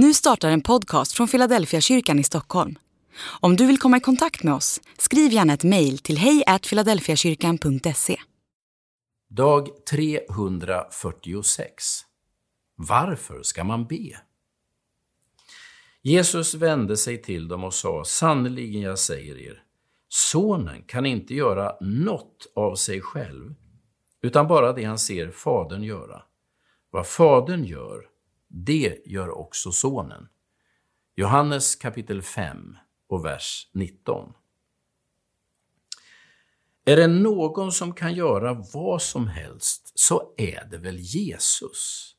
Nu startar en podcast från Philadelphia kyrkan i Stockholm. Om du vill komma i kontakt med oss, skriv gärna ett mejl till hejfiladelfiakyrkan.se. Dag 346 Varför ska man be? Jesus vände sig till dem och sa, sannerligen jag säger er, sonen kan inte göra något av sig själv, utan bara det han ser fadern göra. Vad fadern gör, det gör också sonen. Johannes kapitel 5 och vers 19. Är det någon som kan göra vad som helst så är det väl Jesus.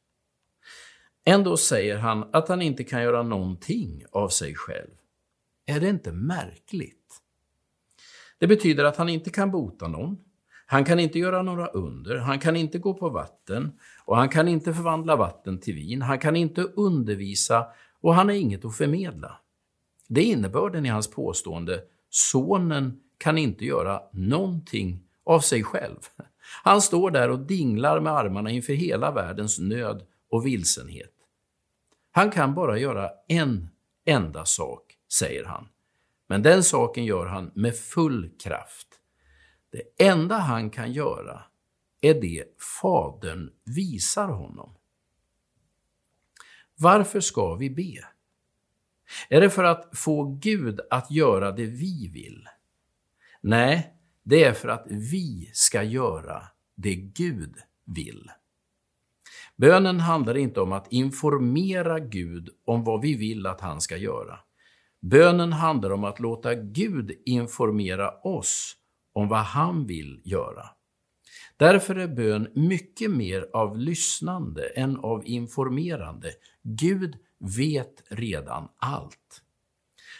Ändå säger han att han inte kan göra någonting av sig själv. Är det inte märkligt? Det betyder att han inte kan bota någon, han kan inte göra några under, han kan inte gå på vatten och han kan inte förvandla vatten till vin, han kan inte undervisa och han har inget att förmedla. Det är innebörden i hans påstående, sonen kan inte göra någonting av sig själv. Han står där och dinglar med armarna inför hela världens nöd och vilsenhet. Han kan bara göra en enda sak, säger han. Men den saken gör han med full kraft. Det enda han kan göra är det Fadern visar honom. Varför ska vi be? Är det för att få Gud att göra det vi vill? Nej, det är för att vi ska göra det Gud vill. Bönen handlar inte om att informera Gud om vad vi vill att han ska göra. Bönen handlar om att låta Gud informera oss om vad han vill göra. Därför är bön mycket mer av lyssnande än av informerande. Gud vet redan allt.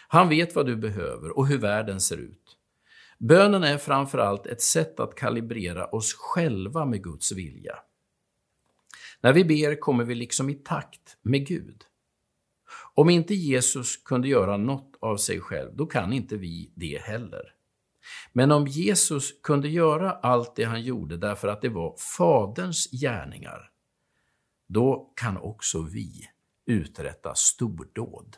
Han vet vad du behöver och hur världen ser ut. Bönen är framför allt ett sätt att kalibrera oss själva med Guds vilja. När vi ber kommer vi liksom i takt med Gud. Om inte Jesus kunde göra något av sig själv, då kan inte vi det heller. Men om Jesus kunde göra allt det han gjorde därför att det var Faderns gärningar, då kan också vi uträtta stordåd.